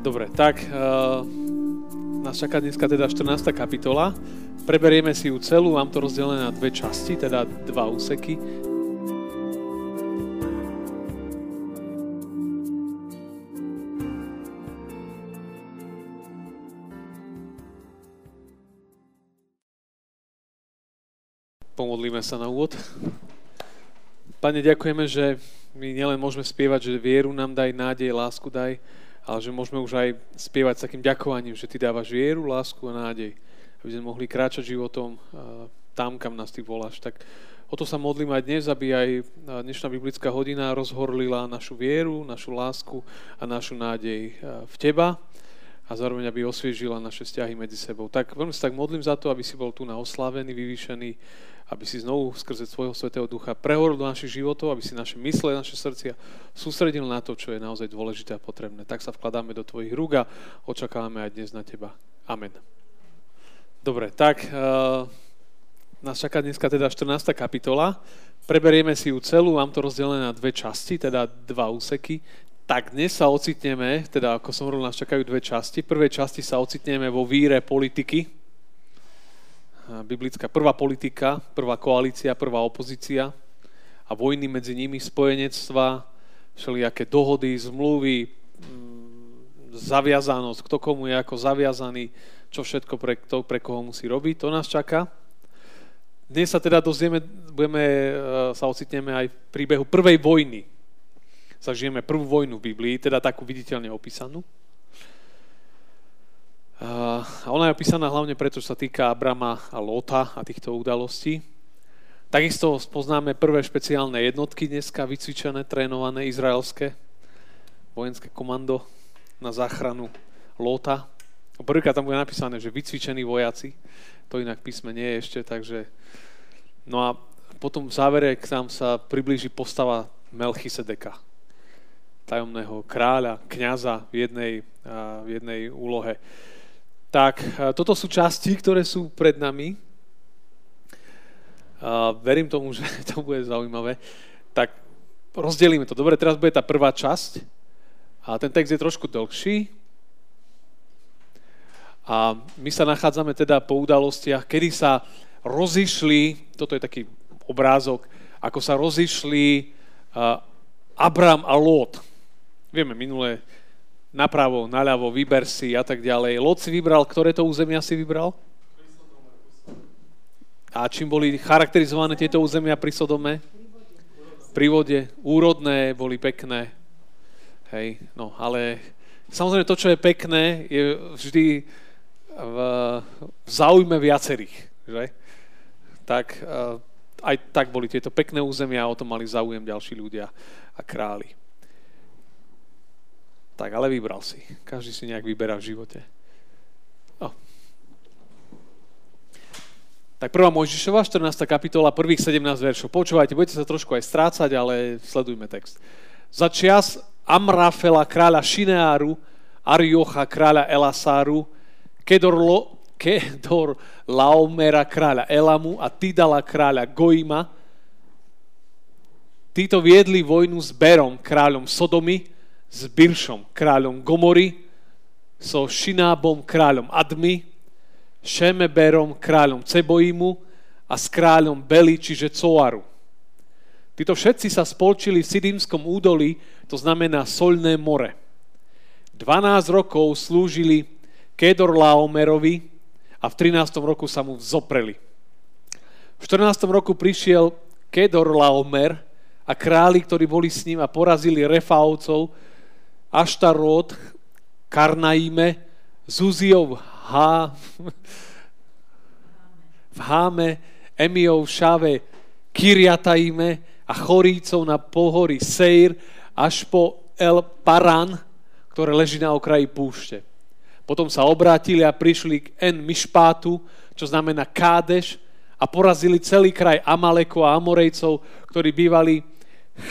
Dobre, tak uh, nás čaká dneska teda 14. kapitola. Preberieme si ju celú, mám to rozdelené na dve časti, teda dva úseky. Pomodlíme sa na úvod. Pane, ďakujeme, že my nielen môžeme spievať, že vieru nám daj, nádej, lásku daj, ale že môžeme už aj spievať s takým ďakovaním, že Ty dávaš vieru, lásku a nádej, aby sme mohli kráčať životom tam, kam nás Ty voláš. Tak o to sa modlím aj dnes, aby aj dnešná biblická hodina rozhorlila našu vieru, našu lásku a našu nádej v Teba a zároveň aby osviežila naše vzťahy medzi sebou. Tak veľmi sa tak modlím za to, aby si bol tu na oslávený, vyvýšený, aby si znovu skrze svojho Svetého Ducha prehovoril do našich životov, aby si naše mysle, naše srdcia sústredil na to, čo je naozaj dôležité a potrebné. Tak sa vkladáme do Tvojich rúk a očakávame aj dnes na Teba. Amen. Dobre, tak uh, nás čaká dneska teda 14. kapitola. Preberieme si ju celú, mám to rozdelené na dve časti, teda dva úseky. Tak dnes sa ocitneme, teda ako som hovoril, nás čakajú dve časti. V prvej časti sa ocitneme vo víre politiky. Biblická prvá politika, prvá koalícia, prvá opozícia a vojny medzi nimi, spojenectva, všelijaké dohody, zmluvy, mm, zaviazanosť, kto komu je ako zaviazaný, čo všetko pre, kto, pre koho musí robiť, to nás čaká. Dnes sa teda dozvieme, budeme, e, sa ocitneme aj v príbehu prvej vojny zažijeme prvú vojnu v Biblii, teda takú viditeľne opísanú. A ona je opísaná hlavne preto, že sa týka Abrama a Lota a týchto udalostí. Takisto poznáme prvé špeciálne jednotky dneska, vycvičené, trénované, izraelské, vojenské komando na záchranu Lota. Prvýkrát tam bude napísané, že vycvičení vojaci, to inak písme nie je ešte, takže... No a potom v závere k nám sa priblíži postava Melchisedeka, tajomného kráľa, kňaza v jednej, v jednej úlohe. Tak toto sú časti, ktoré sú pred nami. Verím tomu, že to bude zaujímavé. Tak rozdelíme to. Dobre, teraz bude tá prvá časť. A ten text je trošku dlhší. A my sa nachádzame teda po udalostiach, kedy sa rozišli, toto je taký obrázok, ako sa rozišli Abram a Lot. Vieme, minulé napravo, naľavo, vyber si a tak ďalej. Lot si vybral, ktoré to územia si vybral? A čím boli charakterizované tieto územia pri Sodome? Pri vode. Úrodné, boli pekné. Hej, no, ale samozrejme to, čo je pekné, je vždy v, v záujme viacerých. Že? Tak eh, aj tak boli tieto pekné územia a o to mali záujem ďalší ľudia a králi. Tak, ale vybral si. Každý si nejak vyberá v živote. No. Tak prvá Mojžišova, 14. kapitola, prvých 17 veršov. Počúvajte, budete sa trošku aj strácať, ale sledujme text. Za čias Amrafela, kráľa Šineáru, Ariocha, kráľa Elasáru, Kedor, Lo, Kedor Laomera, kráľa Elamu a Tidala, kráľa Goima. Títo viedli vojnu s Berom, kráľom Sodomy, s Biršom, kráľom Gomory, so Šinábom, kráľom Admy, Šemeberom, kráľom Ceboimu a s kráľom Beli, čiže Coaru. Títo všetci sa spolčili v Sidímskom údolí, to znamená Solné more. 12 rokov slúžili Kedor Laomerovi a v 13. roku sa mu vzopreli. V 14. roku prišiel Kedor Laomer a králi, ktorí boli s ním a porazili Refaovcov, Aštarot, Karnaíme, Zuziov H, v Háme, Emiov Šave, Kyriataime a Chorícov na pohory Seir až po El Paran, ktoré leží na okraji púšte. Potom sa obrátili a prišli k En Mišpátu, čo znamená Kádeš, a porazili celý kraj Amaleko a Amorejcov, ktorí bývali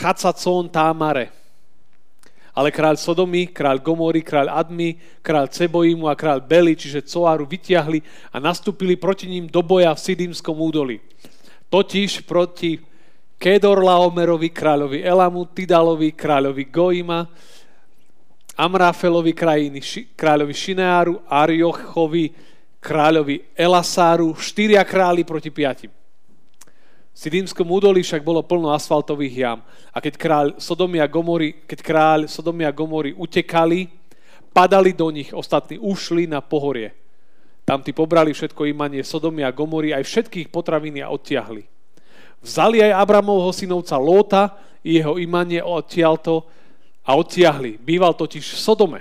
Chacacón Támare. Ale kráľ Sodomy, kráľ Gomory, kráľ Admy, kráľ Ceboimu a kráľ Beli, čiže Coáru, vytiahli a nastúpili proti ním do boja v Sidímskom údoli. Totiž proti Kedor Laomerovi, kráľovi Elamu, Tidalovi, kráľovi Goima Amrafelovi krajiny, kráľovi Šineáru, Ariochovi, kráľovi Elasáru, štyria králi proti piatim. Sidímskom údolí však bolo plno asfaltových jam. A keď kráľ Sodomia Gomory, keď kráľ Sodomia Gomory utekali, padali do nich, ostatní ušli na pohorie. Tam tí pobrali všetko imanie Sodomia Gomory, aj všetkých potraviny a odtiahli. Vzali aj Abramovho synovca Lóta jeho imanie odtiaľto a odtiahli. Býval totiž v Sodome.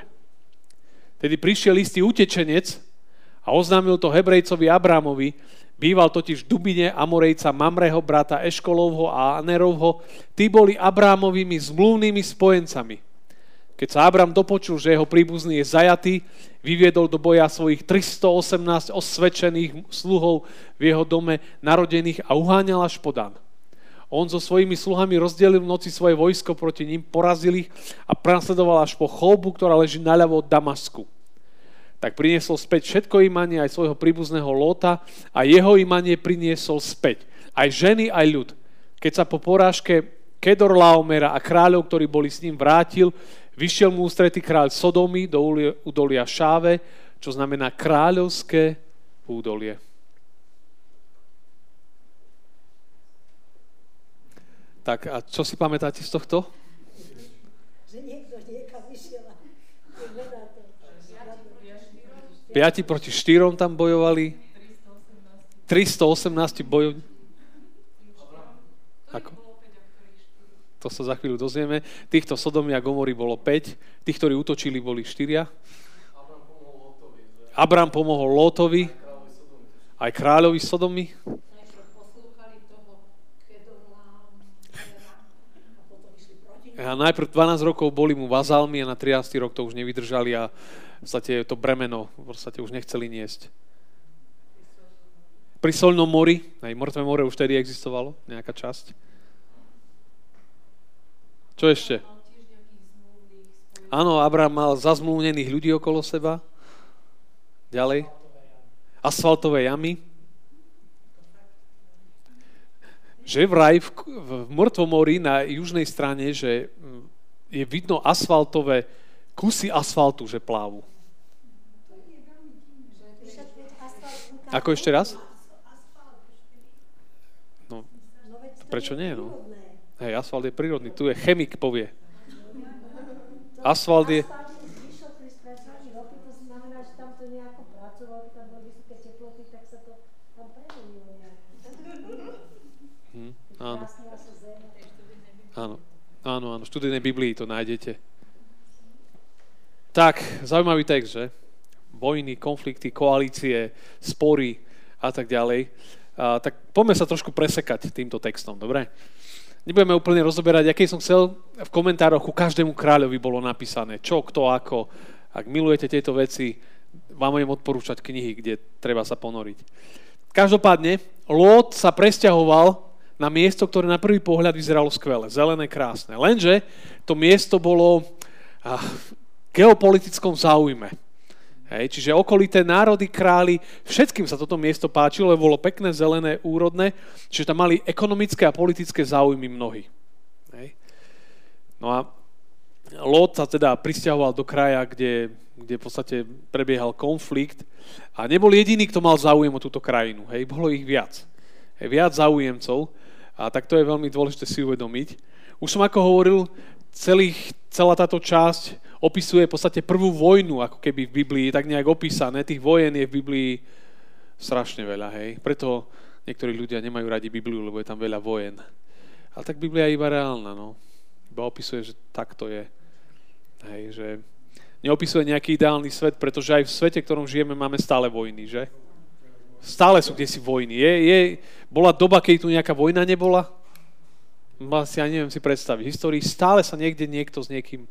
Tedy prišiel istý utečenec a oznámil to Hebrejcovi Abrámovi, býval totiž v Dubine Amorejca Mamreho, brata Eškolovho a Anerovho, tí boli Abrámovými zmluvnými spojencami. Keď sa Abram dopočul, že jeho príbuzný je zajatý, vyviedol do boja svojich 318 osvedčených sluhov v jeho dome narodených a uháňal až podan. On so svojimi sluhami rozdelil v noci svoje vojsko proti ním, porazil ich a prenasledoval až po cholbu, ktorá leží naľavo od Damasku. Tak priniesol späť všetko imanie aj svojho príbuzného Lóta a jeho imanie priniesol späť. Aj ženy, aj ľud. Keď sa po porážke Kedor Laomera a kráľov, ktorí boli s ním, vrátil, vyšiel mu ústretý kráľ Sodomy do údolia Šáve, čo znamená kráľovské údolie. Tak a čo si pamätáte z tohto? Že niekto niekam vyšiel a Piati proti štyrom tam bojovali. 318 bojov. Ako? To sa za chvíľu dozvieme. Týchto Sodomy a Gomory bolo 5. Tých, ktorí útočili, boli 4. Abram pomohol Lótovi. Aj kráľovi Sodomy. A najprv 12 rokov boli mu vazálmi a na 13. rok to už nevydržali a v podstate to bremeno v podstate už nechceli niesť. Pri Solnom mori, aj Mŕtve more už tedy existovalo, nejaká časť. Čo ešte? Áno, Abraham mal zazmluvnených ľudí okolo seba. Ďalej. Asfaltové jamy. že vraj v, v Mŕtvom mori na južnej strane, že mm, je vidno asfaltové, kusy asfaltu, že plávu. Ako ešte raz? No, prečo nie, no? Hej, asfalt je prírodný, tu je chemik, povie. Asfalt je... Áno. Áno, áno, áno. V študijnej Biblii to nájdete. Tak, zaujímavý text, že? Vojny, konflikty, koalície, spory a tak ďalej. A, tak poďme sa trošku presekať týmto textom, dobre? Nebudeme úplne rozoberať, aký som chcel v komentároch ku každému kráľovi bolo napísané, čo, kto, ako. Ak milujete tieto veci, vám budem odporúčať knihy, kde treba sa ponoriť. Každopádne, Lót sa presťahoval na miesto, ktoré na prvý pohľad vyzeralo skvele, zelené, krásne. Lenže to miesto bolo v geopolitickom záujme. Hej, čiže okolité národy, králi, všetkým sa toto miesto páčilo, bolo pekné, zelené, úrodné, čiže tam mali ekonomické a politické záujmy mnohí. Hej. No a Lot sa teda pristahoval do kraja, kde, kde v podstate prebiehal konflikt a nebol jediný, kto mal záujem o túto krajinu. Hej, bolo ich viac. Hej, viac záujemcov. A tak to je veľmi dôležité si uvedomiť. Už som ako hovoril, celých, celá táto časť opisuje v podstate prvú vojnu, ako keby v Biblii, tak nejak opísané. Tých vojen je v Biblii strašne veľa, hej. Preto niektorí ľudia nemajú radi Bibliu, lebo je tam veľa vojen. Ale tak Biblia je iba reálna, no. Iba opisuje, že tak to je. Hej, že neopisuje nejaký ideálny svet, pretože aj v svete, ktorom žijeme, máme stále vojny, že? Stále sú kde si vojny. Je, je, bola doba, keď tu nejaká vojna nebola? Asi ja neviem si predstaviť. V histórii stále sa niekde niekto s niekým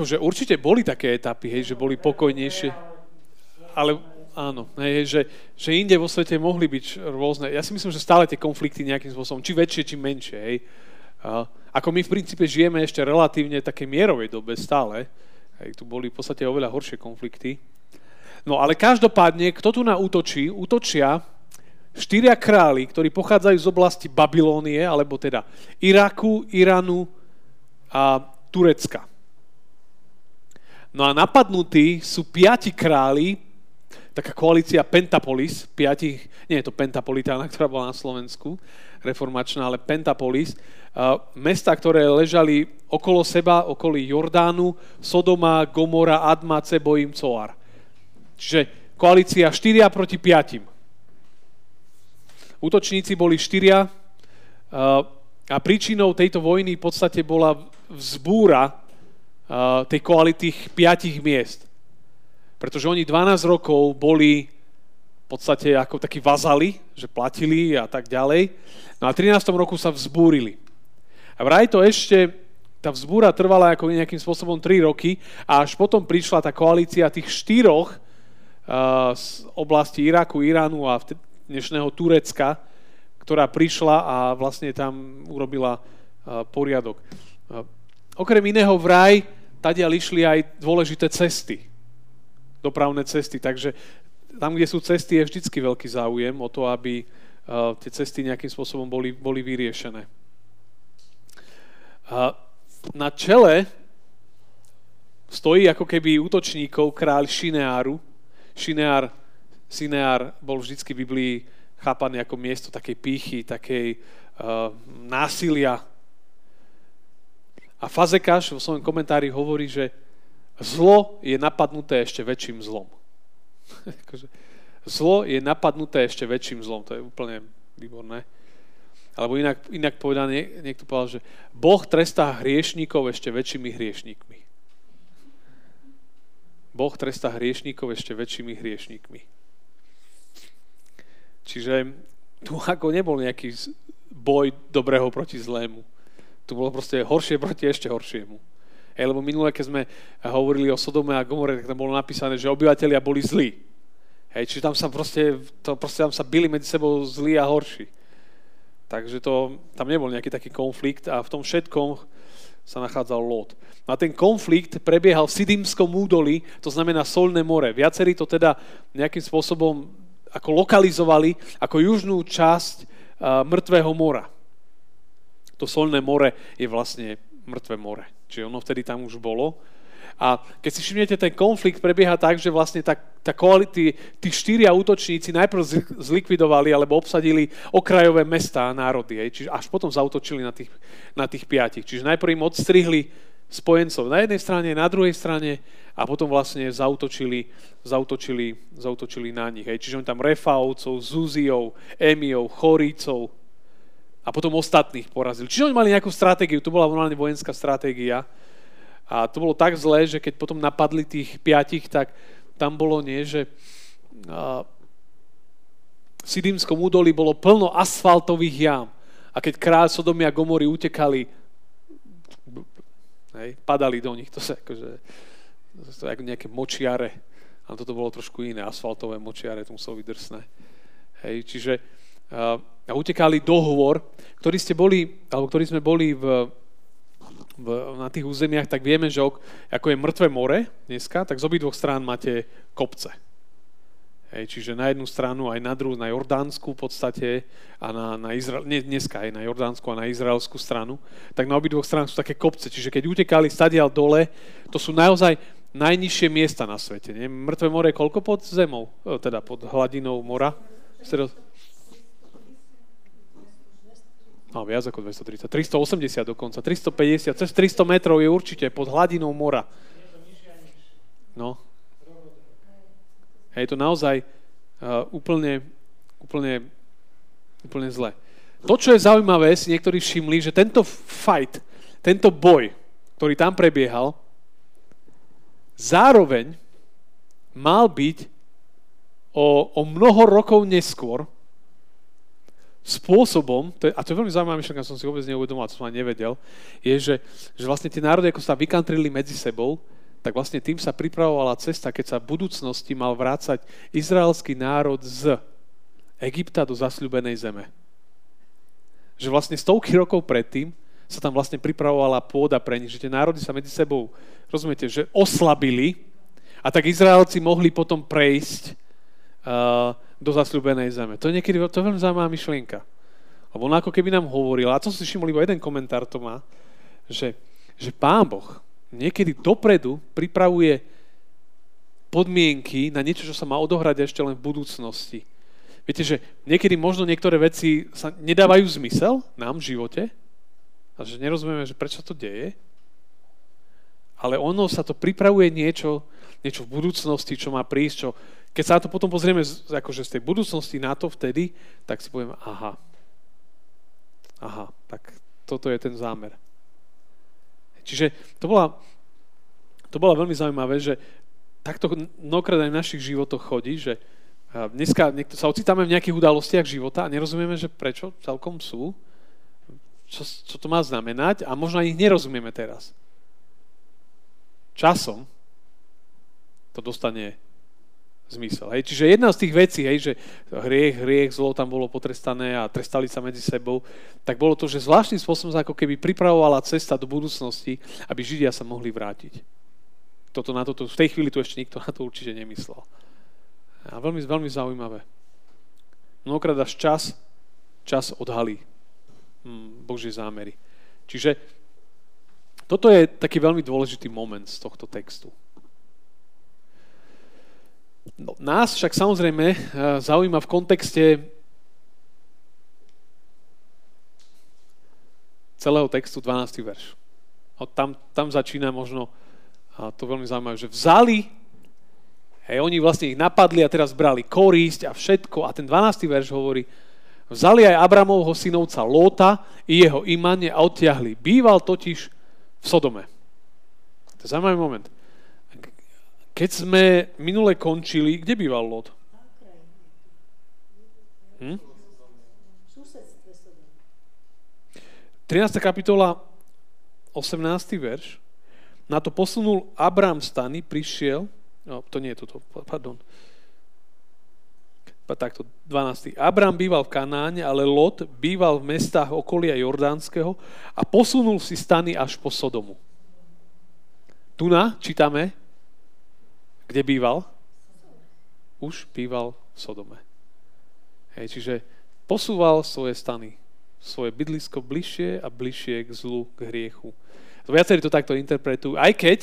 akože určite boli také etapy, hej, že boli pokojnejšie, ale áno, hej, že, že inde vo svete mohli byť rôzne, ja si myslím, že stále tie konflikty nejakým spôsobom, či väčšie, či menšie, hej. Ako my v princípe žijeme ešte relatívne také mierovej dobe stále, hej, tu boli v podstate oveľa horšie konflikty. No ale každopádne, kto tu na útočí? Útočia štyria králi, ktorí pochádzajú z oblasti Babilónie, alebo teda Iraku, Iránu a Turecka. No a napadnutí sú piati králi, taká koalícia Pentapolis, piatich, nie je to Pentapolitána, ktorá bola na Slovensku, reformačná, ale Pentapolis, mesta, ktoré ležali okolo seba, okolí Jordánu, Sodoma, Gomora, Adma, Ceboim, Coar. Čiže koalícia 4 proti 5. Útočníci boli 4 a príčinou tejto vojny v podstate bola vzbúra tej koalitých piatich miest. Pretože oni 12 rokov boli v podstate ako takí vazali, že platili a tak ďalej. No a v 13. roku sa vzbúrili. A vraj to ešte, tá vzbúra trvala ako nejakým spôsobom 3 roky a až potom prišla tá koalícia tých štyroch uh, z oblasti Iraku, Iránu a dnešného Turecka, ktorá prišla a vlastne tam urobila uh, poriadok. Uh, okrem iného vraj tadiaľ išli aj dôležité cesty, dopravné cesty, takže tam, kde sú cesty, je vždycky veľký záujem o to, aby uh, tie cesty nejakým spôsobom boli, boli vyriešené. Uh, na čele stojí ako keby útočníkov kráľ Šineáru. Šineár, Sineár bol vždycky v Biblii chápaný ako miesto takej pýchy, takej uh, násilia, a Fazekáš vo svojom komentári hovorí, že zlo je napadnuté ešte väčším zlom. Akože zlo je napadnuté ešte väčším zlom. To je úplne výborné. Alebo inak, inak povedané, niekto povedal, že Boh trestá hriešníkov ešte väčšími hriešníkmi. Boh trestá hriešníkov ešte väčšími hriešníkmi. Čiže tu ako nebol nejaký boj dobrého proti zlému to bolo proste horšie proti ešte horšiemu. Hej, lebo minule, keď sme hovorili o Sodome a Gomore, tak tam bolo napísané, že obyvateľia boli zlí. Hej, čiže tam sa proste, to proste tam sa byli medzi sebou zlí a horší. Takže to, tam nebol nejaký taký konflikt a v tom všetkom sa nachádzal Lot. No a ten konflikt prebiehal v Sidimskom údolí, to znamená Solné more. Viacerí to teda nejakým spôsobom ako lokalizovali ako južnú časť uh, Mŕtvého mora to solné more je vlastne mŕtve more. Čiže ono vtedy tam už bolo. A keď si všimnete, ten konflikt prebieha tak, že vlastne tá, tá tí, tí štyria útočníci najprv zlikvidovali alebo obsadili okrajové mesta a národy, hej, čiže až potom zautočili na tých, na tých piatich. Čiže najprv im odstrihli spojencov na jednej strane, na druhej strane a potom vlastne zautočili, zautočili, zautočili na nich. Hej. Čiže oni tam Refaovcov, Zuziov, Emiov, Chorícov, a potom ostatných porazili. Čiže oni mali nejakú stratégiu, to bola normálne vojenská stratégia. A to bolo tak zlé, že keď potom napadli tých piatich, tak tam bolo nie, že v Sidímskom údolí bolo plno asfaltových jam. A keď kráľ Sodomy a Gomory utekali, hej, padali do nich. To sa akože, to ako nejaké močiare. A toto bolo trošku iné, asfaltové močiare, to muselo byť drsné. Hej, čiže a utekali dohovor, ktorý ste boli, alebo ktorý sme boli v, v, na tých územiach, tak vieme, že ako je mŕtve more dneska, tak z obidvoch strán máte kopce. Hej, čiže na jednu stranu aj na druhú, na Jordánsku v podstate a na, na Izrael, nie, dneska aj na Jordánsku a na izraelskú stranu, tak na obidvoch stranách sú také kopce. Čiže keď utekali stadial dole, to sú naozaj najnižšie miesta na svete. Nie? Mŕtve more je koľko pod zemou? Teda pod hladinou mora? No, viac ako 230. 380 dokonca. 350, cez 300 metrov je určite pod hladinou mora. No. Hej, to naozaj uh, úplne, úplne, úplne zle. To, čo je zaujímavé, si niektorí všimli, že tento fight, tento boj, ktorý tam prebiehal, zároveň mal byť o, o mnoho rokov neskôr, spôsobom, to je, a to je veľmi zaujímavá myšlenka, som si vôbec neuvedomil, a som ani nevedel, je, že, že vlastne tie národy, ako sa vykantrili medzi sebou, tak vlastne tým sa pripravovala cesta, keď sa v budúcnosti mal vrácať izraelský národ z Egypta do zasľubenej zeme. Že vlastne stovky rokov predtým sa tam vlastne pripravovala pôda pre nich, že tie národy sa medzi sebou, rozumiete, že oslabili a tak Izraelci mohli potom prejsť uh, do zasľúbenej zeme. To je niekedy to je veľmi zaujímavá myšlienka. Lebo on ako keby nám hovorila, a to si všimol iba jeden komentár to má, že, že Pán Boh niekedy dopredu pripravuje podmienky na niečo, čo sa má odohrať ešte len v budúcnosti. Viete, že niekedy možno niektoré veci sa nedávajú zmysel nám v živote a že nerozumieme, že prečo to deje, ale ono sa to pripravuje niečo, niečo v budúcnosti, čo má prísť, čo, keď sa to potom pozrieme z, akože z tej budúcnosti na to vtedy, tak si povieme, aha, aha, tak toto je ten zámer. Čiže to bola, to bola veľmi zaujímavé, že takto mnohokrát aj v našich životoch chodí, že dneska niekto, sa ocitáme v nejakých udalostiach života a nerozumieme, že prečo celkom sú, čo, čo to má znamenať a možno ich nerozumieme teraz. Časom to dostane zmysel. Hej. Čiže jedna z tých vecí, hej, že hriech, hriech, zlo tam bolo potrestané a trestali sa medzi sebou, tak bolo to, že zvláštnym spôsobom sa ako keby pripravovala cesta do budúcnosti, aby Židia sa mohli vrátiť. Toto na toto, v tej chvíli tu ešte nikto na to určite nemyslel. A veľmi, veľmi zaujímavé. Mnohokrát až čas, čas odhalí hm, Božie zámery. Čiže toto je taký veľmi dôležitý moment z tohto textu. No, nás však samozrejme eh, zaujíma v kontexte celého textu 12. verš. Tam, tam začína možno, a to veľmi zaujímavé, že vzali Hej, oni vlastne ich napadli a teraz brali korísť a všetko. A ten 12. verš hovorí, vzali aj Abramovho synovca Lóta i jeho imanie a odtiahli. Býval totiž v Sodome. To je zaujímavý moment. Keď sme minule končili, kde býval Lot? Hm? 13. kapitola, 18. verš. Na to posunul Abram stany, prišiel No, to nie je toto, pardon. Takto, 12. Abram býval v Kanáne, ale Lot býval v mestách okolia Jordánskeho a posunul si stany až po Sodomu. Tu na čítame, kde býval? Už býval v Sodome. Hej, čiže posúval svoje stany, svoje bydlisko bližšie a bližšie k zlu, k hriechu. Viacerí to takto interpretujú, aj keď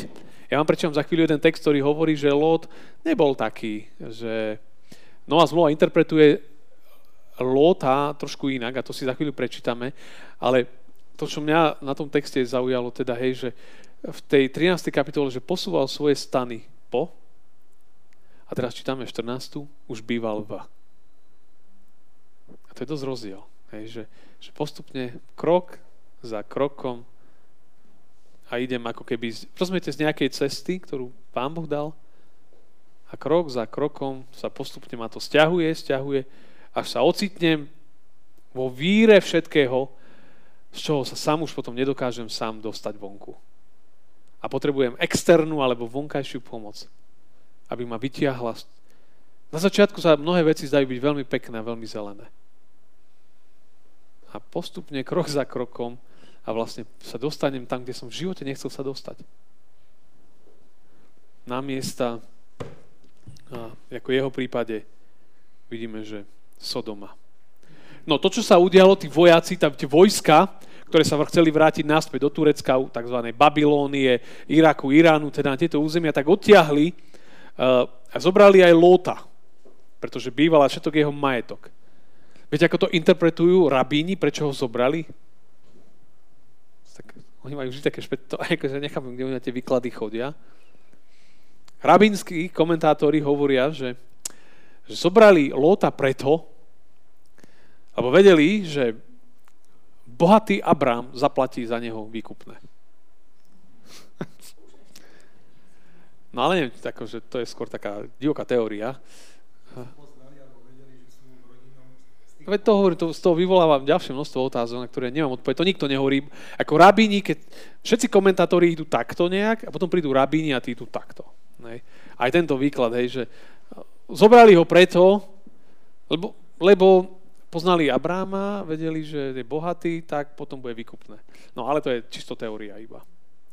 ja vám prečítam za chvíľu jeden text, ktorý hovorí, že Lot nebol taký, že Nová zmluva interpretuje Lota trošku inak, a to si za chvíľu prečítame, ale to, čo mňa na tom texte zaujalo, teda hej, že v tej 13. kapitole, že posúval svoje stany po, a teraz čítame 14. už býval v. A to je dosť rozdiel. Hej, že, že postupne krok za krokom a idem ako keby, rozumiete, z nejakej cesty, ktorú Pán Boh dal a krok za krokom sa postupne ma to stiahuje, stiahuje, až sa ocitnem vo víre všetkého, z čoho sa sám už potom nedokážem sám dostať vonku. A potrebujem externú alebo vonkajšiu pomoc, aby ma vytiahla. Na začiatku sa mnohé veci zdajú byť veľmi pekné, veľmi zelené. A postupne, krok za krokom, a vlastne sa dostanem tam, kde som v živote nechcel sa dostať. Na miesta, a ako jeho prípade, vidíme, že Sodoma. No to, čo sa udialo, tí vojaci, tam tie vojska, ktoré sa chceli vrátiť naspäť do Turecka, tzv. Babylónie, Iraku, Iránu, teda na tieto územia, tak odtiahli a zobrali aj Lóta, pretože bývala všetok jeho majetok. Viete, ako to interpretujú rabíni, prečo ho zobrali? Oni majú vždy také špet... akože nechápem, kde na tie výklady chodia. Rabinskí komentátori hovoria, že, že zobrali Lóta preto, lebo vedeli, že bohatý Abrám zaplatí za neho výkupné. No ale neviem, tako, že to je skôr taká divoká teória. Veď to hovorí, to, z toho vyvolávam ďalšie množstvo otázok, na ktoré nemám odpoveď. To nikto nehovorí. Ako rabíni, keď všetci komentátori idú takto nejak a potom prídu rabíni a tí idú takto. Nej. Aj tento výklad, hej, že zobrali ho preto, lebo, lebo poznali Abráma, vedeli, že je bohatý, tak potom bude vykupné. No ale to je čisto teória iba.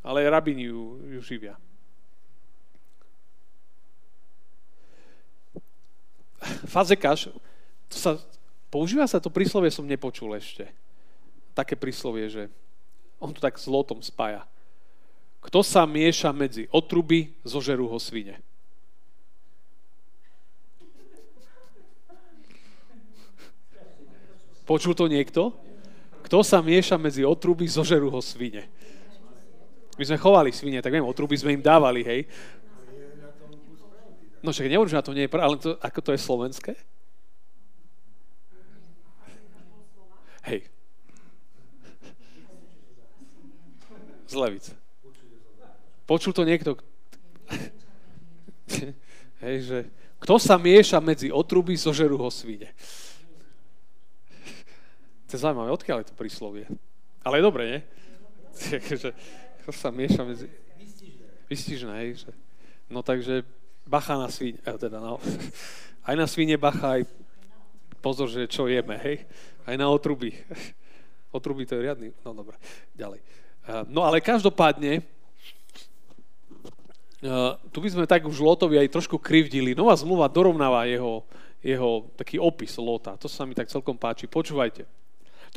Ale rabini ju, ju živia. Fazekaš, to sa, používa sa to príslovie, som nepočul ešte. Také príslovie, že on to tak zlotom spája. Kto sa mieša medzi otruby, zožerú ho svine. Počul to niekto? Kto sa mieša medzi otruby, zožerú ho svine. My sme chovali svine, tak viem, otruby sme im dávali, hej. No však nehovorím, že na to nie je pravda, ale to, ako to je slovenské? Hej. Z Levice. Počul to niekto? Hej, že kto sa mieša medzi otruby, zožerú ho svine. To je zaujímavé, odkiaľ je to príslovie. Ale je dobre, nie? Takže, to sa mieša medzi... Vystižné, hej. Že... No takže bacha na svine, eh, teda no, aj na svine bacha, aj pozor, že čo jeme, hej. Aj na otruby. Otruby to je riadný, no dobre, ďalej. Eh, no ale každopádne, Uh, tu by sme tak už Lotovi aj trošku krivdili. Nová zmluva dorovnáva jeho, jeho taký opis Lota. To sa mi tak celkom páči. Počúvajte.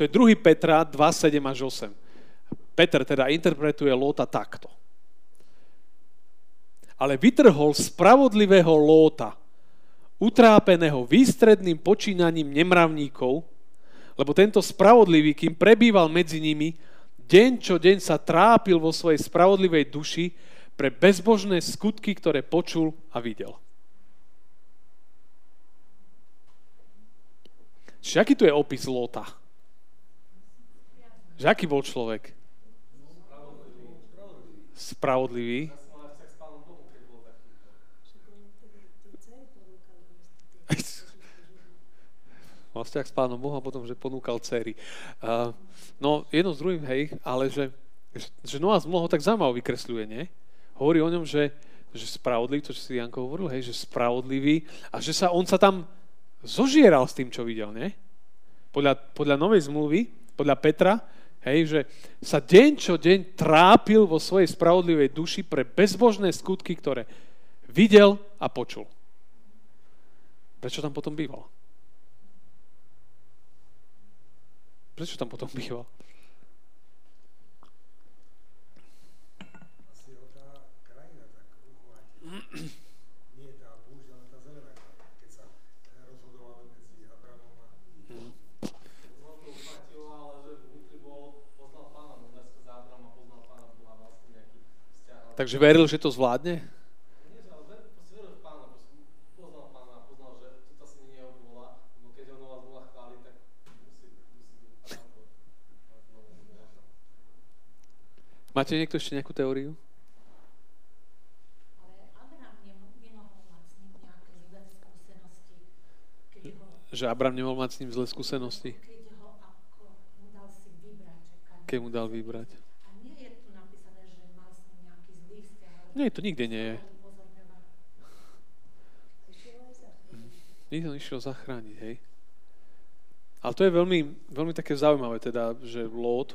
To je 2. Petra 2, 7 až 8. Peter teda interpretuje Lóta takto. Ale vytrhol spravodlivého Lóta, utrápeného výstredným počínaním nemravníkov, lebo tento spravodlivý, kým prebýval medzi nimi, deň čo deň sa trápil vo svojej spravodlivej duši pre bezbožné skutky, ktoré počul a videl. Čiže aký tu je opis Lóta? Že aký bol človek? Spravodlivý. Mal vzťah s pánom Bohom a potom, že ponúkal cery. Uh, no, jedno s druhým, hej, ale že, že Noá zmluva ho tak zaujímavo vykresľuje, nie? Hovorí o ňom, že, že spravodlivý, to, čo si Janko hovoril, hej, že spravodlivý a že sa, on sa tam zožieral s tým, čo videl, nie? Podľa, podľa novej zmluvy, podľa Petra, Hej, že sa deň čo deň trápil vo svojej spravodlivej duši pre bezbožné skutky, ktoré videl a počul. Prečo tam potom býval? Prečo tam potom býval? Asi ho tá krajina tak Takže veril, že to zvládne? Máte niekto ešte nejakú teóriu? Že Abram nemohol mať s ním zlé skúsenosti? Keď mu dal vybrať. Nie, to nikde nie je. Nikto išiel zachrániť, hej. Ale to je veľmi, veľmi také zaujímavé, teda, že Lót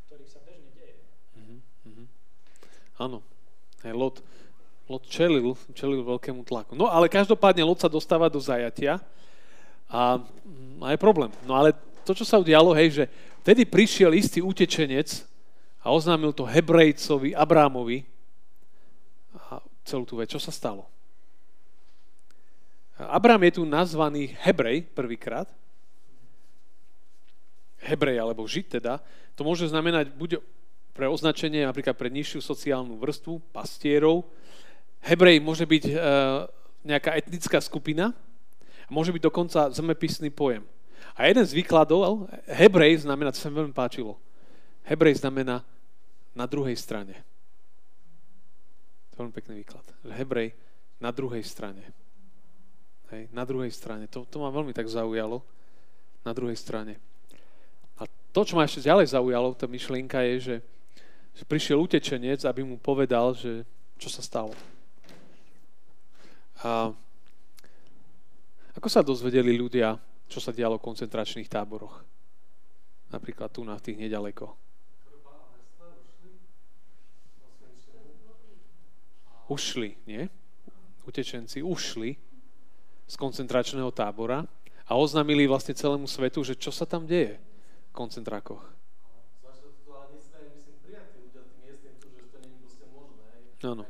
ktorý sa bežne deje. Uh-huh. Áno. Hey, Lot, Lot čelil, čelil veľkému tlaku. No ale každopádne Lot sa dostáva do zajatia a, a je problém. No ale to, čo sa udialo, hej, že vtedy prišiel istý utečenec a oznámil to Hebrejcovi, Abrámovi a celú tú vec. Čo sa stalo? Abrám je tu nazvaný Hebrej prvýkrát. Hebrej alebo Žid teda. To môže znamenať buď pre označenie napríklad pre nižšiu sociálnu vrstvu, pastierov. Hebrej môže byť e, nejaká etnická skupina, môže byť dokonca zemepisný pojem. A jeden z výkladov, Hebrej znamená, to sa mi veľmi páčilo, Hebrej znamená na druhej strane. To je veľmi pekný výklad. Hebrej na druhej strane. Hej, na druhej strane. To, to ma veľmi tak zaujalo. Na druhej strane. To, čo ma ešte ďalej zaujalo, tá myšlienka je, že, že prišiel utečenec, aby mu povedal, že čo sa stalo. A ako sa dozvedeli ľudia, čo sa dialo v koncentračných táboroch? Napríklad tu na tých nedaleko. Ušli, nie? Utečenci ušli z koncentračného tábora a oznámili vlastne celému svetu, že čo sa tam deje koncentrákoch. Áno.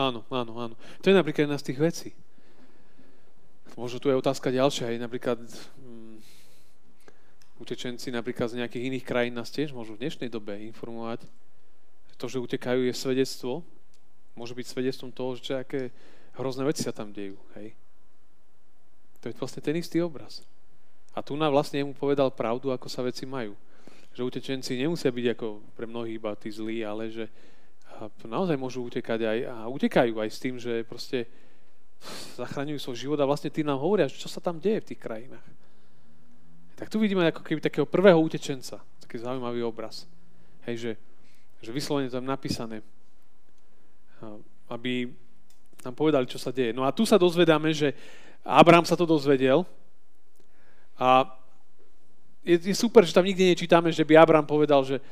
Áno, áno, áno. To je napríklad jedna z tých vecí. Možno tu je otázka ďalšia, aj napríklad utečenci napríklad z nejakých iných krajín nás tiež môžu v dnešnej dobe informovať. To, že utekajú, je svedectvo. Môže byť svedectvom toho, že aké hrozné veci sa tam dejú. Hej. To je vlastne ten istý obraz. A tu na vlastne mu povedal pravdu, ako sa veci majú. Že utečenci nemusia byť ako pre mnohých iba tí zlí, ale že naozaj môžu utekať aj a utekajú aj s tým, že proste zachraňujú svoj život a vlastne tým nám hovoria, čo sa tam deje v tých krajinách. Tak tu vidíme ako keby takého prvého utečenca. Taký zaujímavý obraz. Hej, že, že vyslovene tam napísané, aby nám povedali, čo sa deje. No a tu sa dozvedáme, že Abraham sa to dozvedel a je, je super, že tam nikde nečítame, že by Abraham povedal, že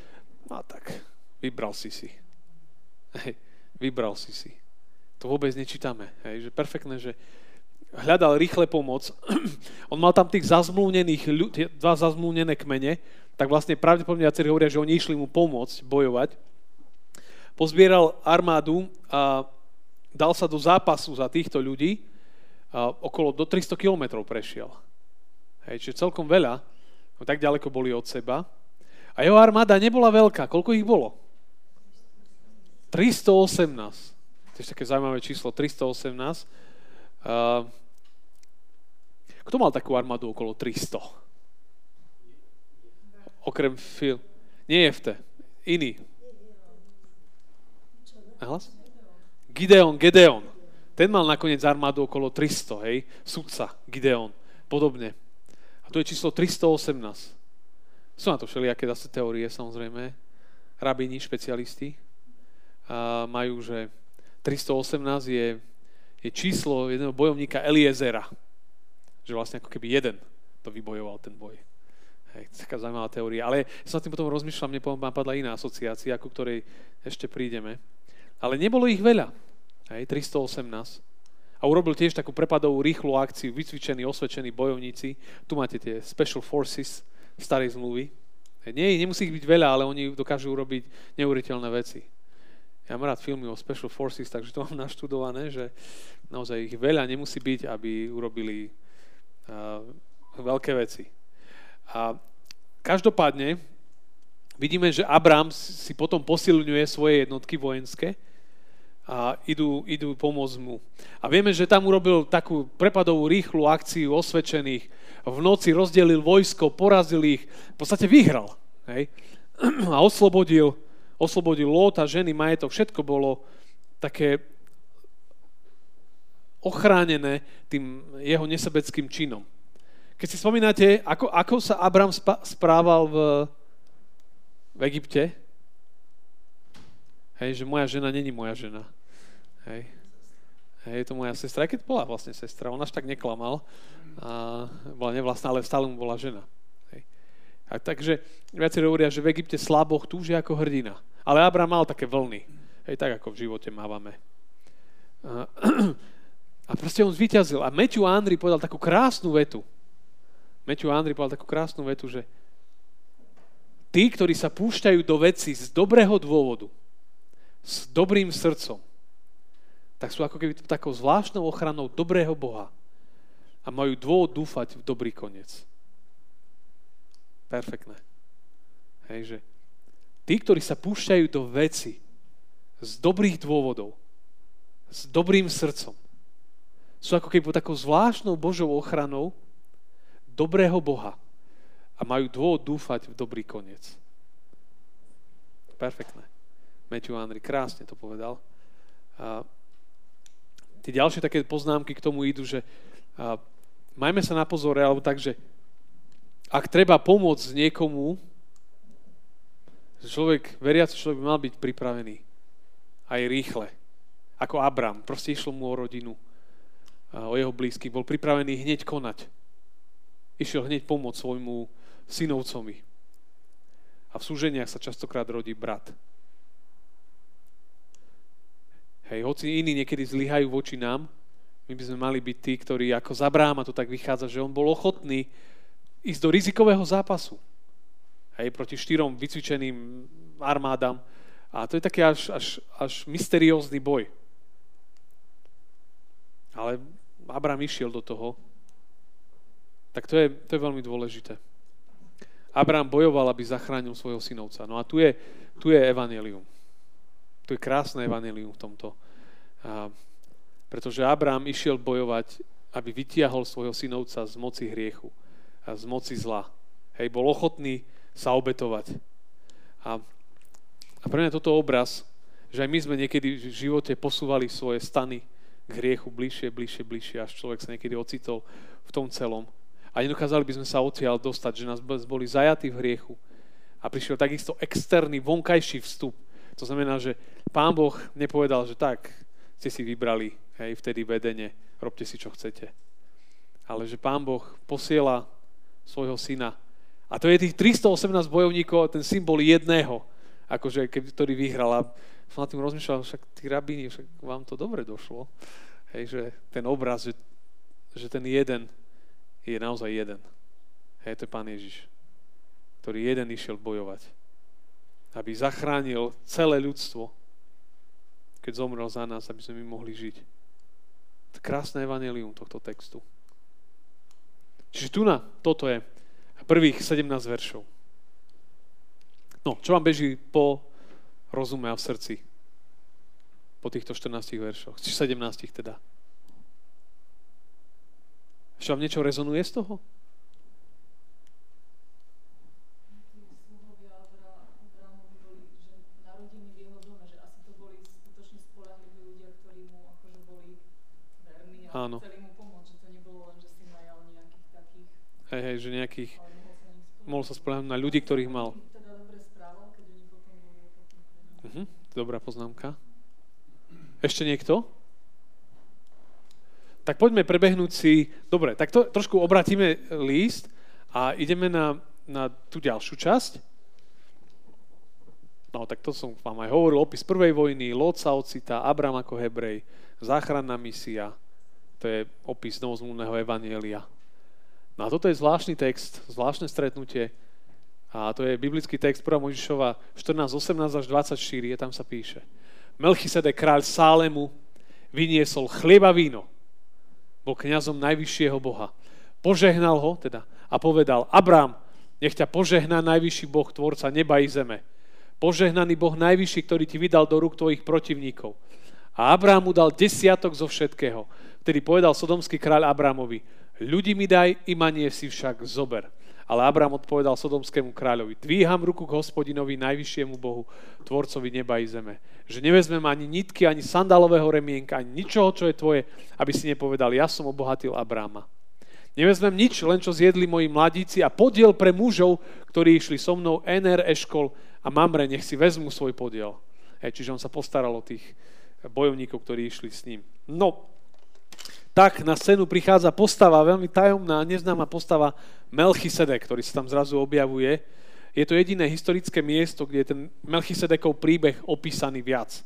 no tak, vybral si si. Hej, vybral si si. To vôbec nečítame. Hej, že perfektné, že hľadal rýchle pomoc. On mal tam tých zazmluvnených, dva zazmluvnené kmene, tak vlastne pravdepodobne viacerí hovoria, že oni išli mu pomôcť bojovať. Pozbieral armádu a dal sa do zápasu za týchto ľudí. A okolo do 300 kilometrov prešiel. Hej, čiže celkom veľa. No, tak ďaleko boli od seba. A jeho armáda nebola veľká. Koľko ich bolo? 318. To je také zaujímavé číslo, 318. Uh, kto mal takú armádu okolo 300? Okrem Phil. Nie Jefte. Iný. Nahlas? Gideon, Gedeon. Ten mal nakoniec armádu okolo 300, hej? Sudca, Gideon. Podobne. A to je číslo 318. Sú na to všelijaké zase teórie, samozrejme. Rabini, špecialisti majú, že 318 je, je číslo jedného bojovníka Eliezera. Že vlastne ako keby jeden to vybojoval ten boj. Hej, taká zaujímavá teória. Ale som tým potom rozmýšľal, mne potom padla iná asociácia, ku ktorej ešte prídeme. Ale nebolo ich veľa. Hej, 318. A urobil tiež takú prepadovú rýchlu akciu, vycvičení, osvedčení bojovníci. Tu máte tie Special Forces starej zmluvy. Nie, nemusí ich byť veľa, ale oni dokážu urobiť neuveriteľné veci. Ja mám rád filmy o Special Forces, takže to mám naštudované, že naozaj ich veľa nemusí byť, aby urobili uh, veľké veci. A každopádne vidíme, že Abrám si potom posilňuje svoje jednotky vojenské a idú, idú pomôcť mu. A vieme, že tam urobil takú prepadovú rýchlu akciu osvedčených. V noci rozdelil vojsko, porazil ich, v podstate vyhral. Hej? A oslobodil oslobodil Lóta, ženy, majetok, všetko bolo také ochránené tým jeho nesebeckým činom. Keď si spomínate, ako, ako sa Abram správal v, v Egypte, hej, že moja žena není moja žena. Hej. Hej, to moja sestra, aj keď bola vlastne sestra, on až tak neklamal, a bola nevlastná, ale stále mu bola žena. Hej. A takže viacerí hovoria, že v Egypte slaboch túžia ako hrdina. Ale Abraham mal také vlny. Hej, tak ako v živote mávame. A, proste on zvíťazil. A Matthew Andri povedal takú krásnu vetu. Matthew Andri povedal takú krásnu vetu, že tí, ktorí sa púšťajú do veci z dobrého dôvodu, s dobrým srdcom, tak sú ako keby takou zvláštnou ochranou dobrého Boha a majú dôvod dúfať v dobrý koniec. Perfektné. Hej, že tí, ktorí sa púšťajú do veci z dobrých dôvodov, s dobrým srdcom, sú ako keby takou zvláštnou Božou ochranou dobrého Boha a majú dôvod dúfať v dobrý koniec. Perfektné. Matthew Henry krásne to povedal. A tie ďalšie také poznámky k tomu idú, že a, majme sa na pozore, alebo tak, že ak treba pomôcť niekomu, človek, veriaci človek by mal byť pripravený. Aj rýchle. Ako Abram. Proste išlo mu o rodinu, o jeho blízkych. Bol pripravený hneď konať. Išiel hneď pomôcť svojmu synovcovi. A v súženiach sa častokrát rodí brat. Hej, hoci iní niekedy zlyhajú voči nám, my by sme mali byť tí, ktorí ako za Bráma to tak vychádza, že on bol ochotný ísť do rizikového zápasu. Hej, proti štyrom vycvičeným armádam. A to je taký až, až, až mysteriózny boj. Ale Abraham išiel do toho. Tak to je, to je veľmi dôležité. Abraham bojoval, aby zachránil svojho synovca. No a tu je, tu je evanelium. Tu je krásne evanelium v tomto. A, pretože Abraham išiel bojovať, aby vytiahol svojho synovca z moci hriechu z moci zla. Hej, bol ochotný sa obetovať. A, a pre mňa toto obraz, že aj my sme niekedy v živote posúvali svoje stany k hriechu bližšie, bližšie, bližšie, až človek sa niekedy ocitol v tom celom. A nedokázali by sme sa odtiaľ dostať, že nás boli zajatí v hriechu. A prišiel takisto externý, vonkajší vstup. To znamená, že pán Boh nepovedal, že tak, ste si vybrali, hej, vtedy vedenie, robte si, čo chcete. Ale že pán Boh posiela svojho syna. A to je tých 318 bojovníkov, ten symbol jedného, akože, ktorý vyhral. A som na tým rozmýšľal, však tí rabíni, však vám to dobre došlo. Hej, že ten obraz, že, že ten jeden je naozaj jeden. Hej, to je Pán Ježiš, ktorý jeden išiel bojovať. Aby zachránil celé ľudstvo, keď zomrel za nás, aby sme my mohli žiť. To krásne evanelium tohto textu. Čiže tu na, toto je prvých 17 veršov. No, čo vám beží po rozume a v srdci? Po týchto 14 veršoch. Či 17 teda. Ešte vám niečo rezonuje z toho? Áno. Hej, hej, že nejakých... Mohol sa spolehnúť na ľudí, ktorých mal. Uh-huh, dobrá poznámka. Ešte niekto? Tak poďme prebehnúť si... Dobre, tak to, trošku obratíme líst a ideme na, na tú ďalšiu časť. No, tak to som vám aj hovoril. Opis prvej vojny, Lot sa ocitá, Abram ako Hebrej, záchranná misia. To je opis novozmluvného evanielia. No a toto je zvláštny text, zvláštne stretnutie. A to je biblický text 1. Možišova 14, 18 až 24, je tam sa píše. Melchisedek, kráľ Sálemu, vyniesol chlieba víno. Bol kňazom najvyššieho Boha. Požehnal ho teda a povedal, Abrám, nech ťa požehná najvyšší Boh, tvorca neba i zeme. Požehnaný Boh najvyšší, ktorý ti vydal do rúk tvojich protivníkov. A Abrám mu dal desiatok zo všetkého. Vtedy povedal sodomský kráľ Abrámovi, Ľudí mi daj, imanie si však zober. Ale Abraham odpovedal sodomskému kráľovi, dvíham ruku k hospodinovi, najvyššiemu Bohu, tvorcovi neba i zeme. Že nevezmem ani nitky, ani sandalového remienka, ani ničoho, čo je tvoje, aby si nepovedal, ja som obohatil Abráma. Nevezmem nič, len čo zjedli moji mladíci a podiel pre mužov, ktorí išli so mnou, Ener, Eškol a Mamre, nech si vezmu svoj podiel. Hej, čiže on sa postaral o tých bojovníkov, ktorí išli s ním. No, tak na scénu prichádza postava, veľmi tajomná, neznáma postava Melchisedek, ktorý sa tam zrazu objavuje. Je to jediné historické miesto, kde je ten Melchisedekov príbeh opísaný viac.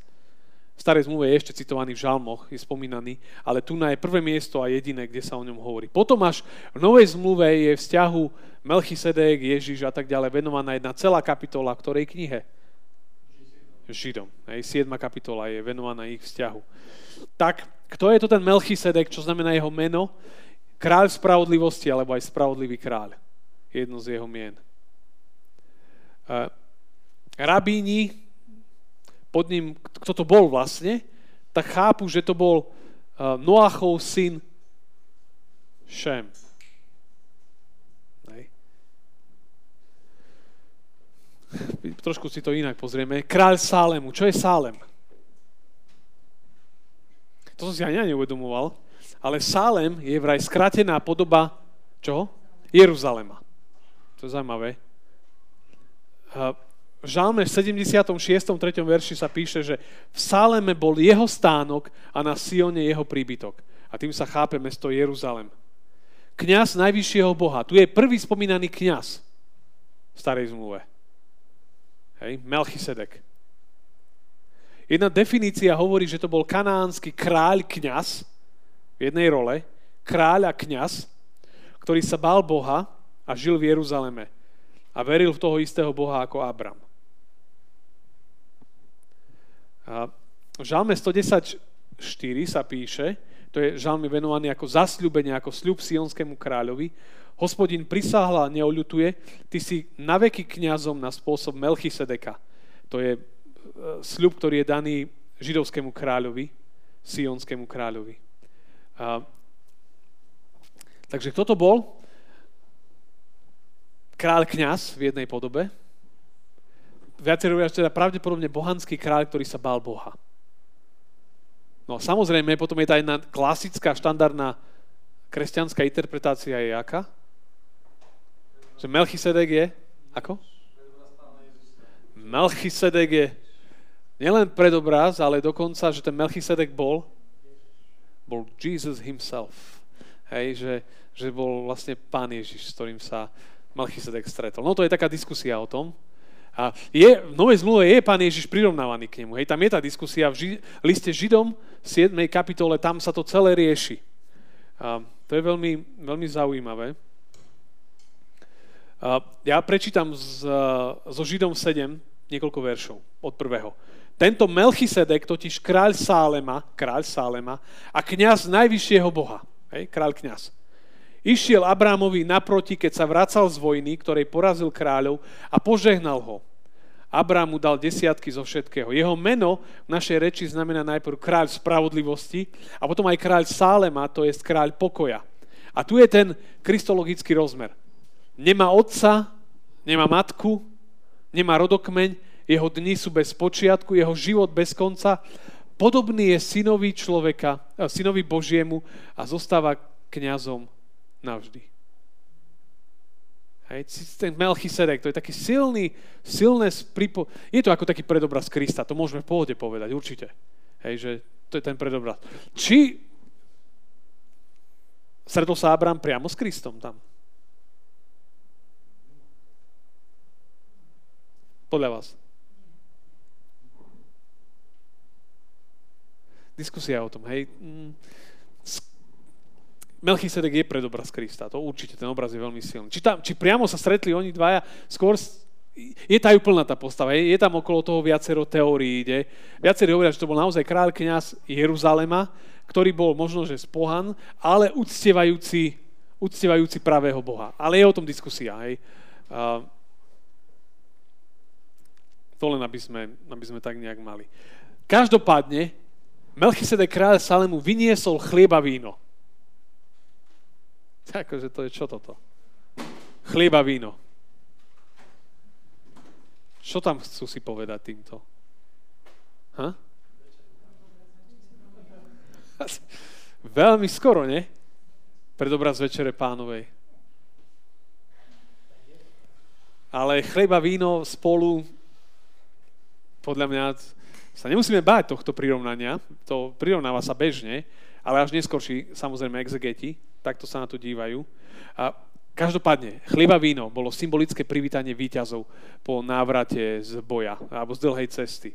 V starej zmluve je ešte citovaný v žalmoch, je spomínaný, ale tu na je prvé miesto a jediné, kde sa o ňom hovorí. Potom až v novej zmluve je vzťahu Melchisedek, Ježiš a tak ďalej venovaná jedna celá kapitola, ktorej knihe? Židom. Hej, 7. kapitola je venovaná ich vzťahu. Tak, kto je to ten Melchisedek, čo znamená jeho meno? Kráľ spravodlivosti, alebo aj spravodlivý kráľ. Jedno z jeho mien. Uh, rabíni pod ním, kto to bol vlastne, tak chápu, že to bol uh, Noachov syn Šem. Trošku si to inak pozrieme. Kráľ Sálemu. Čo je Sálem? To som si ani neuvedomoval. Ale Sálem je vraj skratená podoba čoho? Jeruzalema. To je zaujímavé. V Žalme 76. 3. verši sa píše, že v Saleme bol jeho stánok a na Sione jeho príbytok. A tým sa chápe mesto Jeruzalem. Kňaz najvyššieho Boha. Tu je prvý spomínaný kňaz v starej zmluve. Hej, Melchisedek. Jedna definícia hovorí, že to bol kanánsky kráľ kňaz v jednej role, kráľ a kňaz, ktorý sa bál Boha a žil v Jeruzaleme a veril v toho istého Boha ako Abram. A v žalme 114 sa píše, to je žalmy venovaný ako zasľubenie, ako sľub Sionskému kráľovi, hospodin prisáhla a neoľutuje, ty si naveky kňazom na spôsob Melchisedeka. To je sľub, ktorý je daný židovskému kráľovi, Sionskému kráľovi. A, takže kto to bol? Kráľ kňaz v jednej podobe, viacerí hovoria, teda pravdepodobne bohanský kráľ, ktorý sa bál Boha. No samozrejme, potom je tá jedna klasická, štandardná kresťanská interpretácia je aká? Že Melchisedek je, ako? Melchisedek je nielen predobraz, ale dokonca, že ten Melchisedek bol, bol Jesus himself. Hej, že, že bol vlastne pán Ježiš, s ktorým sa Melchisedek stretol. No to je taká diskusia o tom, a je, v Novej zmluve je pán Ježiš prirovnávaný k nemu. Hej, tam je tá diskusia v ži, liste Židom, 7. kapitole, tam sa to celé rieši. A to je veľmi, veľmi zaujímavé. A ja prečítam z, zo Židom 7 niekoľko veršov od prvého. Tento Melchisedek, totiž kráľ Sálema, kráľ Sálema a kňaz najvyššieho Boha, hej, kráľ kňaz, Išiel Abrámovi naproti, keď sa vracal z vojny, ktorej porazil kráľov a požehnal ho. Abrám mu dal desiatky zo všetkého. Jeho meno v našej reči znamená najprv kráľ spravodlivosti a potom aj kráľ Sálema, to je kráľ pokoja. A tu je ten kristologický rozmer. Nemá otca, nemá matku, nemá rodokmeň, jeho dni sú bez počiatku, jeho život bez konca. Podobný je synovi človeka, eh, synovi Božiemu a zostáva kňazom navždy. Hej, ten Melchisedek, to je taký silný, silné spripo... Je to ako taký predobraz Krista, to môžeme v pohode povedať, určite. Hej, že to je ten predobraz. Či stretol sa Abraham priamo s Kristom tam? Podľa vás. Diskusia o tom, hej. Mm, Melchisedek je predobraz Krista, to určite, ten obraz je veľmi silný. Či, tam, či priamo sa stretli oni dvaja, skôr je tajúplná tá postava, je, je tam okolo toho viacero teórií, ide. Viacerí hovoria, že to bol naozaj kráľ kniaz Jeruzalema, ktorý bol možno, že spohan, ale uctievajúci, uctievajúci pravého Boha. Ale je o tom diskusia, hej. Uh, to len, aby sme, aby sme tak nejak mali. Každopádne, Melchisedek kráľ Salemu vyniesol chlieba víno. Akože to je čo toto? Chlieba, víno. Čo tam chcú si povedať týmto? Ha? Veľmi skoro, nie? Predobraz Večere pánovej. Ale chleba, víno spolu, podľa mňa, sa nemusíme báť tohto prirovnania. To prirovnáva sa bežne, ale až neskôrší, samozrejme, exegeti, takto sa na to dívajú. A každopádne, chlieba víno bolo symbolické privítanie výťazov po návrate z boja alebo z dlhej cesty.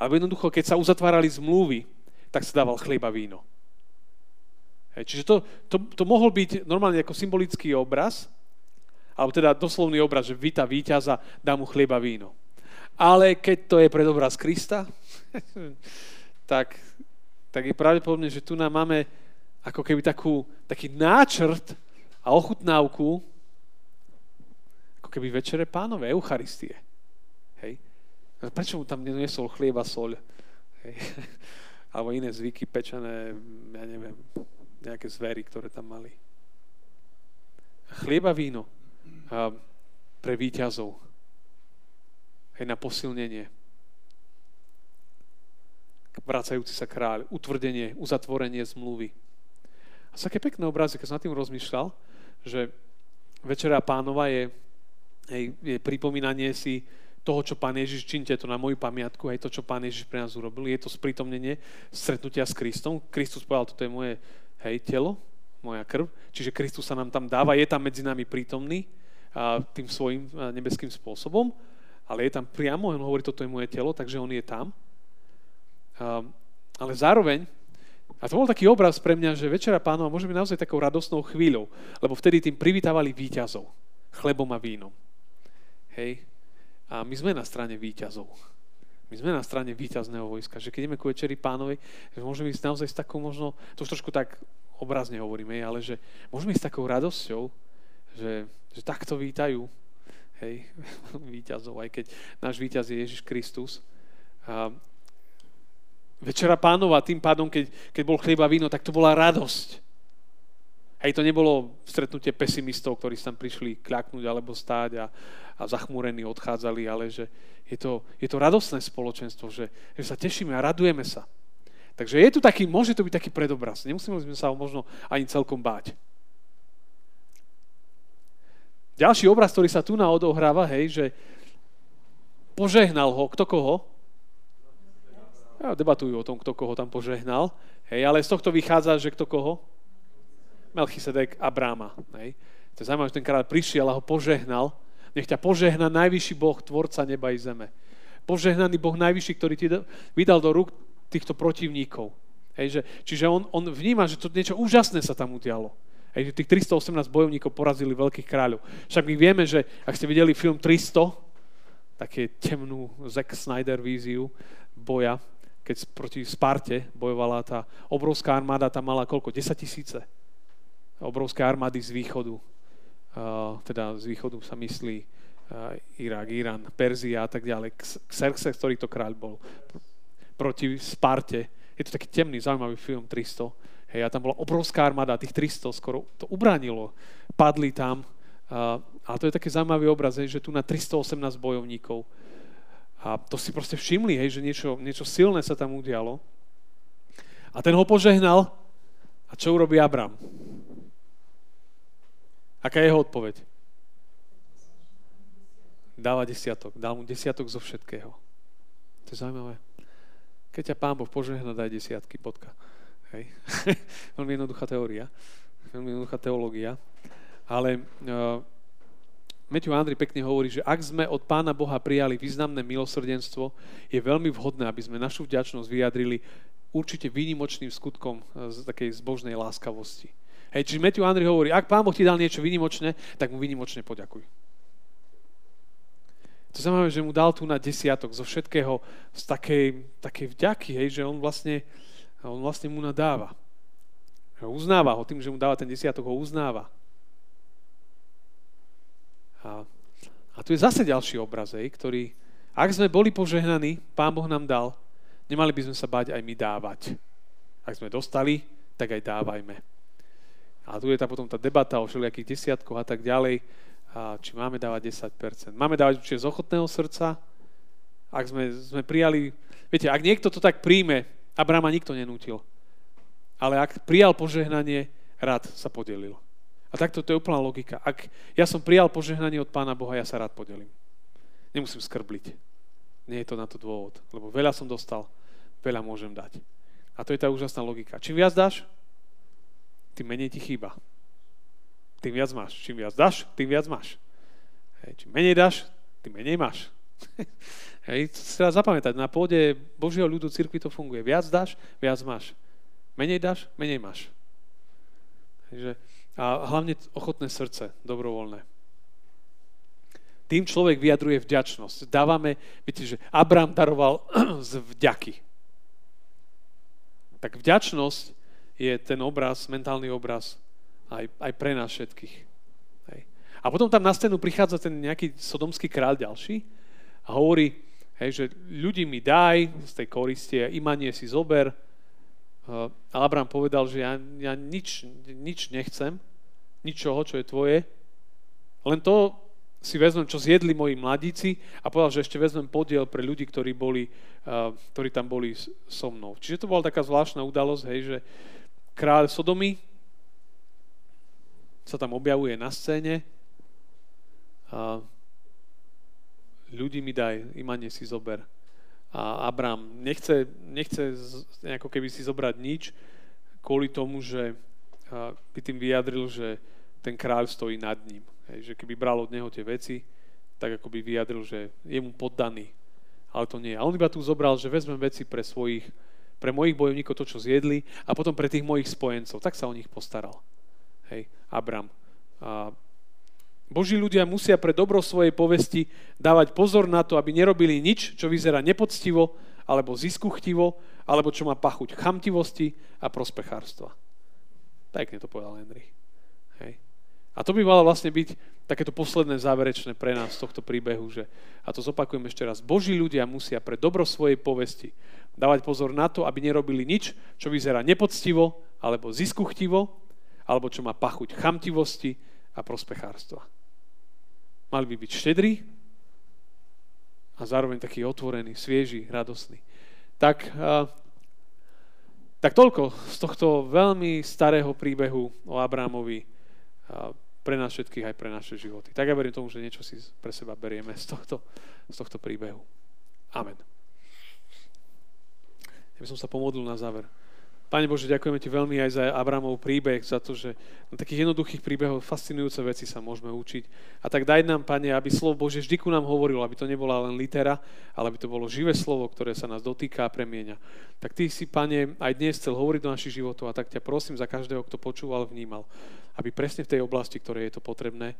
Alebo jednoducho, keď sa uzatvárali zmluvy, tak sa dával chlieba víno. Hej, čiže to, to, to mohol byť normálne ako symbolický obraz, alebo teda doslovný obraz, že víta víťaza, dá mu chlieba víno. Ale keď to je predobraz Krista, tak, tak je pravdepodobne, že tu nám máme ako keby takú, taký náčrt a ochutnávku ako keby večere pánové, Eucharistie. Hej. Prečo mu tam neniesol chlieba, soľ? Hej. Alebo iné zvyky pečené, ja neviem, nejaké zvery, ktoré tam mali. Chlieba, víno pre výťazov hej, na posilnenie. Vracajúci sa kráľ, utvrdenie, uzatvorenie zmluvy. A sa také pekné obrazy, keď som nad tým rozmýšľal, že Večera pánova je, hej, je pripomínanie si toho, čo Pán Ježiš, činte to na moju pamiatku, aj to, čo Pán Ježiš pre nás urobil. Je to sprítomnenie stretnutia s Kristom. Kristus povedal, toto je moje hej, telo, moja krv. Čiže Kristus sa nám tam dáva, je tam medzi nami prítomný a, tým svojim nebeským spôsobom ale je tam priamo, on hovorí, toto je moje telo, takže on je tam. Um, ale zároveň, a to bol taký obraz pre mňa, že Večera pánova môže byť naozaj takou radosnou chvíľou, lebo vtedy tým privítavali výťazov, chlebom a vínom. Hej? A my sme na strane výťazov. My sme na strane výťazného vojska, že keď ideme ku Večeri pánovej, že môžeme ísť naozaj s takou možno, to už trošku tak obrazne hovoríme, ale že môžeme ísť s takou radosťou, že, že takto vítajú hej, víťazov, aj keď náš víťaz je Ježiš Kristus. A Večera pánova, tým pádom, keď, keď bol chlieba víno, tak to bola radosť. Hej, to nebolo stretnutie pesimistov, ktorí tam prišli kľaknúť alebo stáť a, a zachmúrení odchádzali, ale že je to, je to radostné spoločenstvo, že, že sa tešíme a radujeme sa. Takže je tu taký, môže to byť taký predobraz. Nemusíme sme sa ho možno ani celkom báť. Ďalší obraz, ktorý sa tu na odohráva, hej, že požehnal ho, kto koho? Debatujú o tom, kto koho tam požehnal, hej, ale z tohto vychádza, že kto koho? Melchisedek Abráma. Hej. To je zaujímavé, že ten kráľ prišiel a ho požehnal. Nech ťa požehná najvyšší Boh, tvorca neba i zeme. Požehnaný Boh najvyšší, ktorý ti vydal do rúk týchto protivníkov. Hej, že, čiže on, on vníma, že to niečo úžasné sa tam udialo. Hej, tých 318 bojovníkov porazili veľkých kráľov. Však my vieme, že ak ste videli film 300, také temnú Zack Snyder víziu boja, keď proti Sparte bojovala tá obrovská armáda, tam mala koľko? 10 tisíce. Obrovské armády z východu. Teda z východu sa myslí uh, Irak, Irán, Perzia a tak ďalej. Xerxes, ktorý to kráľ bol. Proti Sparte. Je to taký temný, zaujímavý film 300 Hej, a tam bola obrovská armáda, tých 300 skoro to ubránilo. Padli tam. Uh, ale to je taký zaujímavý obraz, že tu na 318 bojovníkov. A to si proste všimli, hej, že niečo, niečo silné sa tam udialo. A ten ho požehnal. A čo urobí Abram? Aká je jeho odpoveď? Dáva desiatok. Dal mu desiatok zo všetkého. To je zaujímavé. Keď ťa pán Boh požehná, daj desiatky, bodka. Hej. Veľmi jednoduchá teória, veľmi jednoduchá teológia. Ale uh, Matthew Andri pekne hovorí, že ak sme od Pána Boha prijali významné milosrdenstvo, je veľmi vhodné, aby sme našu vďačnosť vyjadrili určite výnimočným skutkom e, z takej zbožnej láskavosti. Hej, čiže Matthew Andri hovorí, ak Pán Boh ti dal niečo výnimočné, tak mu výnimočne poďakuj. To znamená, že mu dal tu na desiatok zo všetkého z takej, takej vďaky, hej, že on vlastne on vlastne mu nadáva. Uznáva ho tým, že mu dáva ten desiatok, ho uznáva. A, a tu je zase ďalší obraz, ktorý, ak sme boli požehnaní, Pán Boh nám dal, nemali by sme sa báť aj my dávať. Ak sme dostali, tak aj dávajme. A tu je tá potom tá debata o všelijakých desiatkoch a tak ďalej, a či máme dávať 10%. Máme dávať určite z ochotného srdca, ak sme, sme prijali... Viete, ak niekto to tak príjme, Abrama nikto nenútil. Ale ak prijal požehnanie, rád sa podelil. A takto to je úplná logika. Ak ja som prijal požehnanie od Pána Boha, ja sa rád podelím. Nemusím skrbliť. Nie je to na to dôvod. Lebo veľa som dostal, veľa môžem dať. A to je tá úžasná logika. Čím viac dáš, tým menej ti chýba. Tým viac máš. Čím viac dáš, tým viac máš. Hej, čím menej dáš, tým menej máš. Hej, to si treba zapamätať. Na pôde Božieho ľudu cirkvi to funguje. Viac dáš, viac máš. Menej dáš, menej máš. Takže, a hlavne ochotné srdce, dobrovoľné. Tým človek vyjadruje vďačnosť. Dávame, viete, že Abraham daroval z vďaky. Tak vďačnosť je ten obraz, mentálny obraz aj, aj pre nás všetkých. Hej. A potom tam na scénu prichádza ten nejaký sodomský kráľ ďalší a hovorí, Hej, že ľudí mi daj z tej koristie, imanie si zober. Uh, Abraham povedal, že ja, ja nič, nič nechcem, ničoho, čo je tvoje, len to si vezmem, čo zjedli moji mladíci a povedal, že ešte vezmem podiel pre ľudí, ktorí, boli, uh, ktorí tam boli so mnou. Čiže to bola taká zvláštna udalosť, hej, že kráľ Sodomy sa tam objavuje na scéne. Uh, ľudí mi daj, imanie si zober. A Abraham nechce, nechce ako keby si zobrať nič, kvôli tomu, že by tým vyjadril, že ten kráľ stojí nad ním. Hej, že keby bral od neho tie veci, tak ako by vyjadril, že je mu poddaný. Ale to nie. A on iba tu zobral, že vezmem veci pre svojich, pre mojich bojovníkov to, čo zjedli, a potom pre tých mojich spojencov. Tak sa o nich postaral. Hej, Abram. A Boží ľudia musia pre dobro svojej povesti dávať pozor na to, aby nerobili nič, čo vyzerá nepoctivo, alebo ziskuchtivo, alebo čo má pachuť chamtivosti a prospechárstva. Pekne to povedal Henry. Hej. A to by malo vlastne byť takéto posledné záverečné pre nás z tohto príbehu, že, a to zopakujem ešte raz, Boží ľudia musia pre dobro svojej povesti dávať pozor na to, aby nerobili nič, čo vyzerá nepoctivo, alebo ziskuchtivo, alebo čo má pachuť chamtivosti a prospechárstva. Mali by byť štedrí a zároveň taký otvorený, svieži, radosný. Tak, tak toľko z tohto veľmi starého príbehu o Abrámovi pre nás všetkých aj pre naše životy. Tak ja verím tomu, že niečo si pre seba berieme z tohto, z tohto príbehu. Amen. Ja by som sa pomodlil na záver. Pane Bože, ďakujeme Ti veľmi aj za Abramov príbeh, za to, že na takých jednoduchých príbehoch fascinujúce veci sa môžeme učiť. A tak daj nám, Pane, aby slovo Bože vždy ku nám hovorilo, aby to nebola len litera, ale aby to bolo živé slovo, ktoré sa nás dotýka a premieňa. Tak Ty si, Pane, aj dnes chcel hovoriť do našich životov a tak ťa prosím za každého, kto počúval, vnímal, aby presne v tej oblasti, ktorej je to potrebné,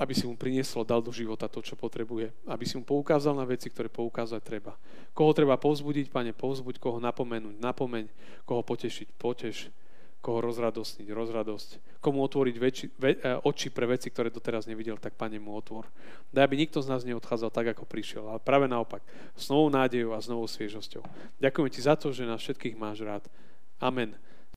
aby si mu prinieslo, dal do života to, čo potrebuje. Aby si mu poukázal na veci, ktoré poukázať treba. Koho treba povzbudiť, pane, povzbuď, koho napomenúť, napomeň, koho potešiť, poteš, koho rozradosniť, rozradosť, komu otvoriť väčši, ve, e, oči pre veci, ktoré doteraz nevidel, tak pane mu otvor. Daj, aby nikto z nás neodchádzal tak, ako prišiel, ale práve naopak, s novou nádejou a s novou sviežosťou. Ďakujem ti za to, že nás všetkých máš rád. Amen.